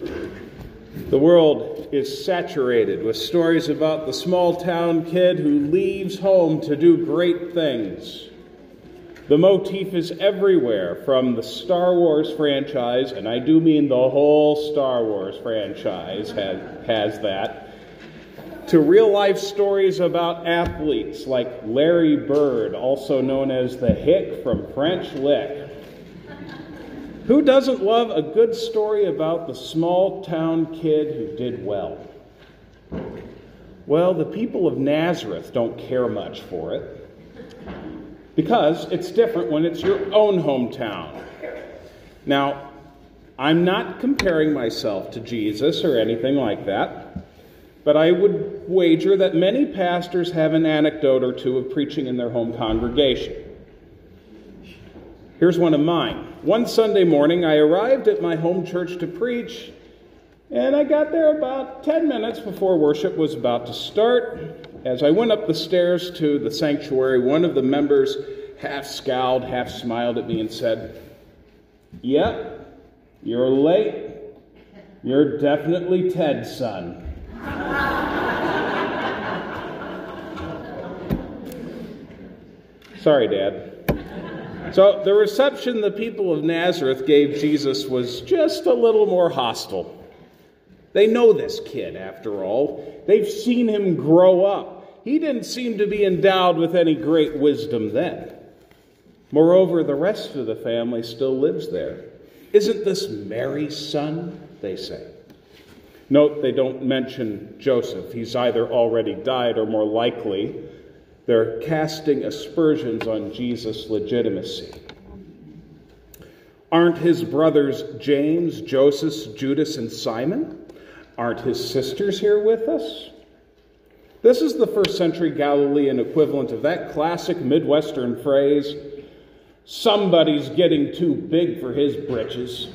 The world is saturated with stories about the small town kid who leaves home to do great things. The motif is everywhere from the Star Wars franchise, and I do mean the whole Star Wars franchise has, has that, to real life stories about athletes like Larry Bird, also known as the Hick from French Lick. Who doesn't love a good story about the small town kid who did well? Well, the people of Nazareth don't care much for it because it's different when it's your own hometown. Now, I'm not comparing myself to Jesus or anything like that, but I would wager that many pastors have an anecdote or two of preaching in their home congregation. Here's one of mine. One Sunday morning, I arrived at my home church to preach, and I got there about 10 minutes before worship was about to start. As I went up the stairs to the sanctuary, one of the members half scowled, half smiled at me, and said, Yep, you're late. You're definitely Ted's son. Sorry, Dad. So, the reception the people of Nazareth gave Jesus was just a little more hostile. They know this kid, after all. They've seen him grow up. He didn't seem to be endowed with any great wisdom then. Moreover, the rest of the family still lives there. Isn't this Mary's son? They say. Note they don't mention Joseph. He's either already died or more likely they're casting aspersions on Jesus' legitimacy. Aren't his brothers James, Joseph, Judas, and Simon? Aren't his sisters here with us? This is the first century Galilean equivalent of that classic Midwestern phrase somebody's getting too big for his britches.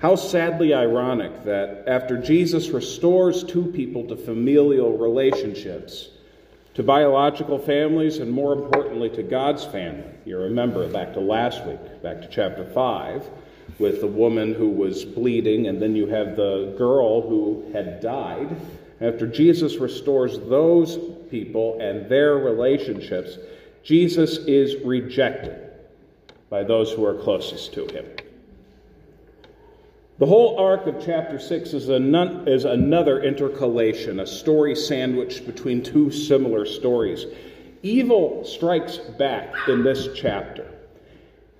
How sadly ironic that after Jesus restores two people to familial relationships, to biological families, and more importantly, to God's family. You remember back to last week, back to chapter 5, with the woman who was bleeding, and then you have the girl who had died. After Jesus restores those people and their relationships, Jesus is rejected by those who are closest to him. The whole arc of chapter 6 is, is another intercalation, a story sandwiched between two similar stories. Evil strikes back in this chapter.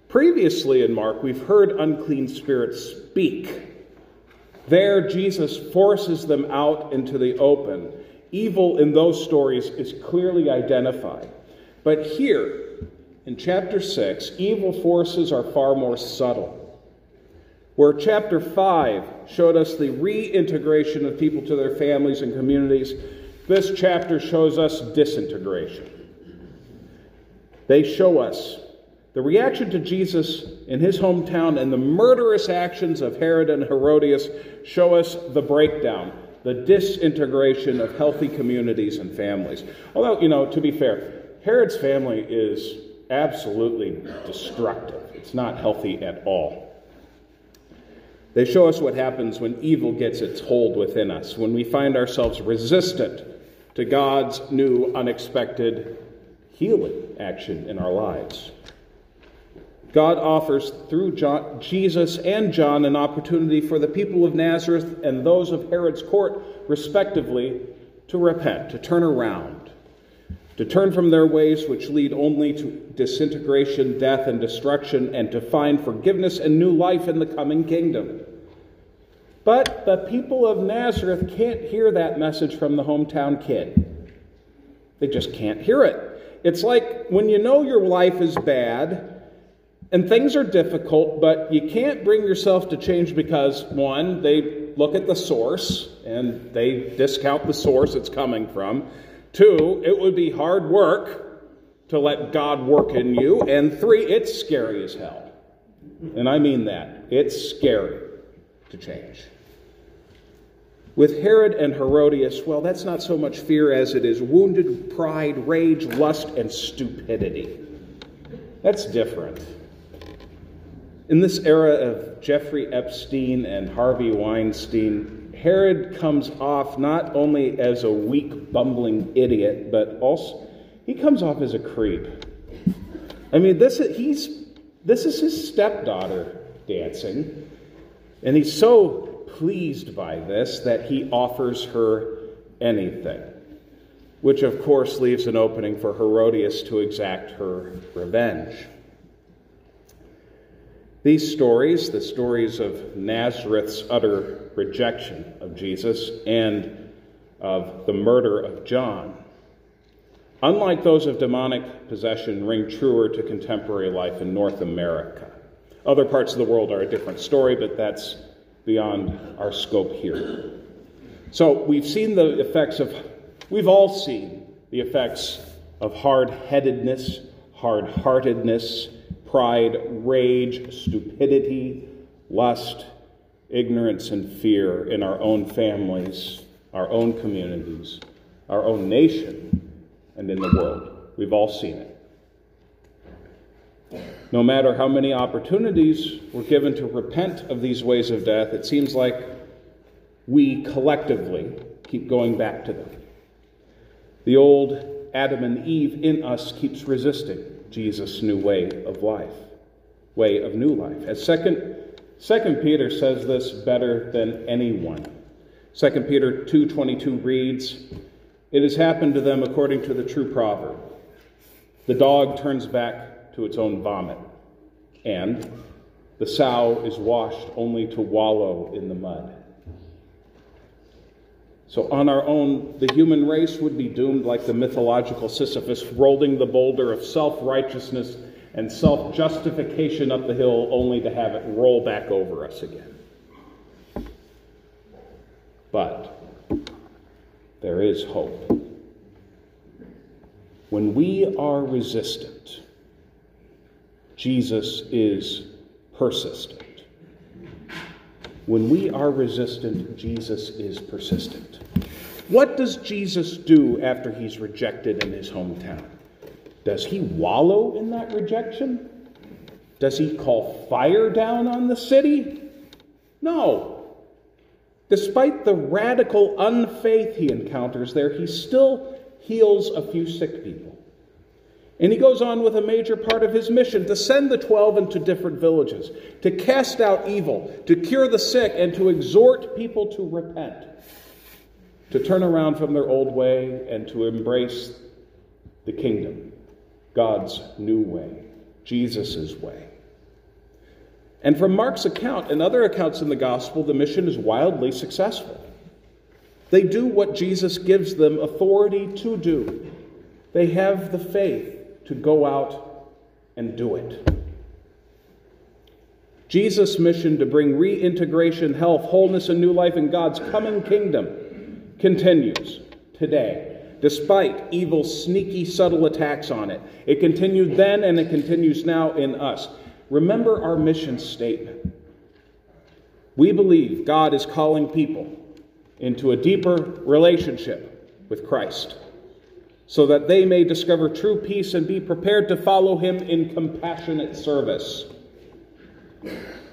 Previously in Mark, we've heard unclean spirits speak. There, Jesus forces them out into the open. Evil in those stories is clearly identified. But here, in chapter 6, evil forces are far more subtle. Where chapter 5 showed us the reintegration of people to their families and communities, this chapter shows us disintegration. They show us the reaction to Jesus in his hometown and the murderous actions of Herod and Herodias show us the breakdown, the disintegration of healthy communities and families. Although, you know, to be fair, Herod's family is absolutely destructive. It's not healthy at all. They show us what happens when evil gets its hold within us, when we find ourselves resistant to God's new, unexpected healing action in our lives. God offers through John, Jesus and John an opportunity for the people of Nazareth and those of Herod's court, respectively, to repent, to turn around, to turn from their ways which lead only to disintegration, death, and destruction, and to find forgiveness and new life in the coming kingdom. But the people of Nazareth can't hear that message from the hometown kid. They just can't hear it. It's like when you know your life is bad and things are difficult, but you can't bring yourself to change because, one, they look at the source and they discount the source it's coming from. Two, it would be hard work to let God work in you. And three, it's scary as hell. And I mean that. It's scary to change. With Herod and Herodias, well, that's not so much fear as it is wounded pride, rage, lust, and stupidity. That's different. In this era of Jeffrey Epstein and Harvey Weinstein, Herod comes off not only as a weak, bumbling idiot, but also he comes off as a creep. I mean, this is, he's, this is his stepdaughter dancing, and he's so pleased by this that he offers her anything, which of course leaves an opening for Herodias to exact her revenge. These stories, the stories of Nazareth's utter rejection of Jesus and of the murder of John, unlike those of demonic possession, ring truer to contemporary life in North America. Other parts of the world are a different story, but that's beyond our scope here. So we've seen the effects of, we've all seen the effects of hard headedness, hard heartedness, pride, rage, stupidity, lust, ignorance, and fear in our own families, our own communities, our own nation, and in the world. We've all seen it. No matter how many opportunities were given to repent of these ways of death, it seems like we collectively keep going back to them. The old Adam and Eve in us keeps resisting Jesus' new way of life, way of new life. As second, second Peter says this better than anyone. Second Peter 2:22 reads, "It has happened to them according to the true proverb: the dog turns back to its own vomit, and the sow is washed only to wallow in the mud. So, on our own, the human race would be doomed like the mythological Sisyphus, rolling the boulder of self righteousness and self justification up the hill only to have it roll back over us again. But there is hope. When we are resistant, Jesus is persistent. When we are resistant, Jesus is persistent. What does Jesus do after he's rejected in his hometown? Does he wallow in that rejection? Does he call fire down on the city? No. Despite the radical unfaith he encounters there, he still heals a few sick people. And he goes on with a major part of his mission to send the 12 into different villages, to cast out evil, to cure the sick, and to exhort people to repent, to turn around from their old way and to embrace the kingdom, God's new way, Jesus' way. And from Mark's account and other accounts in the gospel, the mission is wildly successful. They do what Jesus gives them authority to do. They have the faith to go out and do it. Jesus' mission to bring reintegration, health, wholeness, and new life in God's coming kingdom continues today, despite evil's sneaky, subtle attacks on it. It continued then and it continues now in us. Remember our mission statement. We believe God is calling people into a deeper relationship with Christ so that they may discover true peace and be prepared to follow him in compassionate service.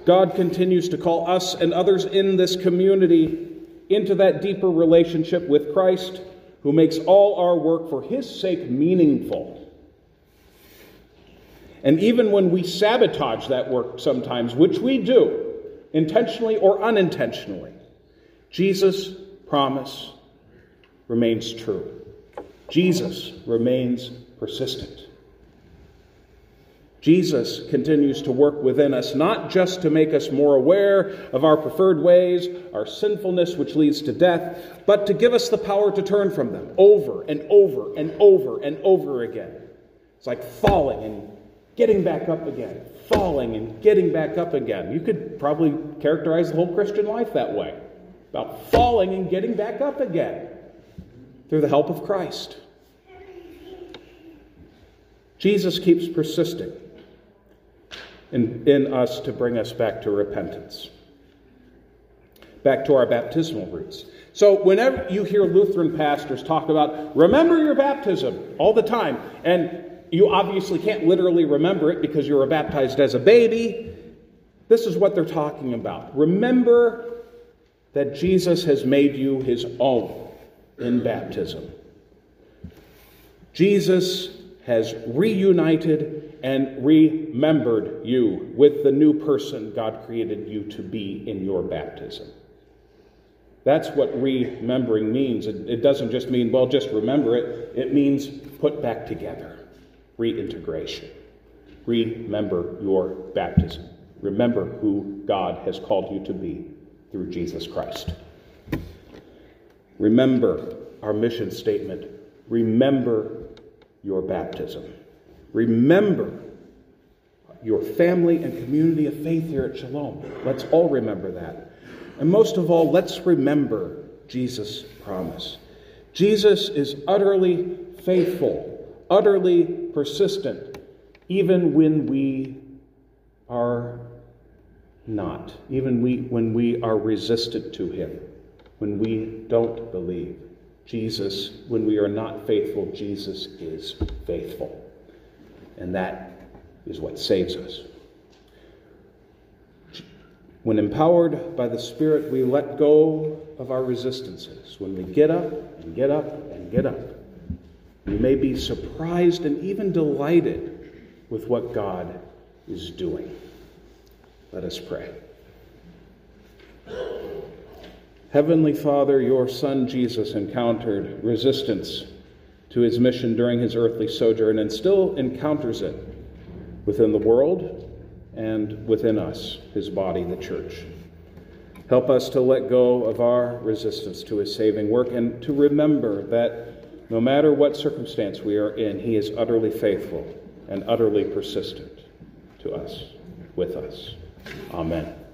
God continues to call us and others in this community into that deeper relationship with Christ, who makes all our work for his sake meaningful. And even when we sabotage that work sometimes, which we do, intentionally or unintentionally, Jesus' promise remains true. Jesus remains persistent. Jesus continues to work within us, not just to make us more aware of our preferred ways, our sinfulness which leads to death, but to give us the power to turn from them over and over and over and over again. It's like falling and getting back up again, falling and getting back up again. You could probably characterize the whole Christian life that way about falling and getting back up again through the help of Christ. Jesus keeps persisting in, in us to bring us back to repentance, back to our baptismal roots. So, whenever you hear Lutheran pastors talk about remember your baptism all the time, and you obviously can't literally remember it because you were baptized as a baby, This is what they're talking about. Remember that Jesus has made you his own in baptism. Jesus has reunited and remembered you with the new person God created you to be in your baptism. That's what remembering means. It, doesn't just mean, well, just remember it, it means put back together, reintegration. Remember your baptism. Remember who God has called you to be through Jesus Christ. Remember our mission statement. Remember your baptism. Remember your family and community of faith here at Shalom. Let's all remember that. And most of all, let's remember Jesus' promise. Jesus is utterly faithful, utterly persistent, even when we are not, even we, when we are resistant to him, when we don't believe. Jesus, when we are not faithful, Jesus is faithful. And that is what saves us. When empowered by the Spirit, we let go of our resistances. When we get up and get up and get up, we may be surprised and even delighted with what God is doing. Let us pray. Heavenly Father, your Son Jesus encountered resistance to his mission during his earthly sojourn and still encounters it within the world and within us, his body, the church. Help us to let go of our resistance to his saving work and to remember that no matter what circumstance we are in, he is utterly faithful and utterly persistent to us, with us. Amen.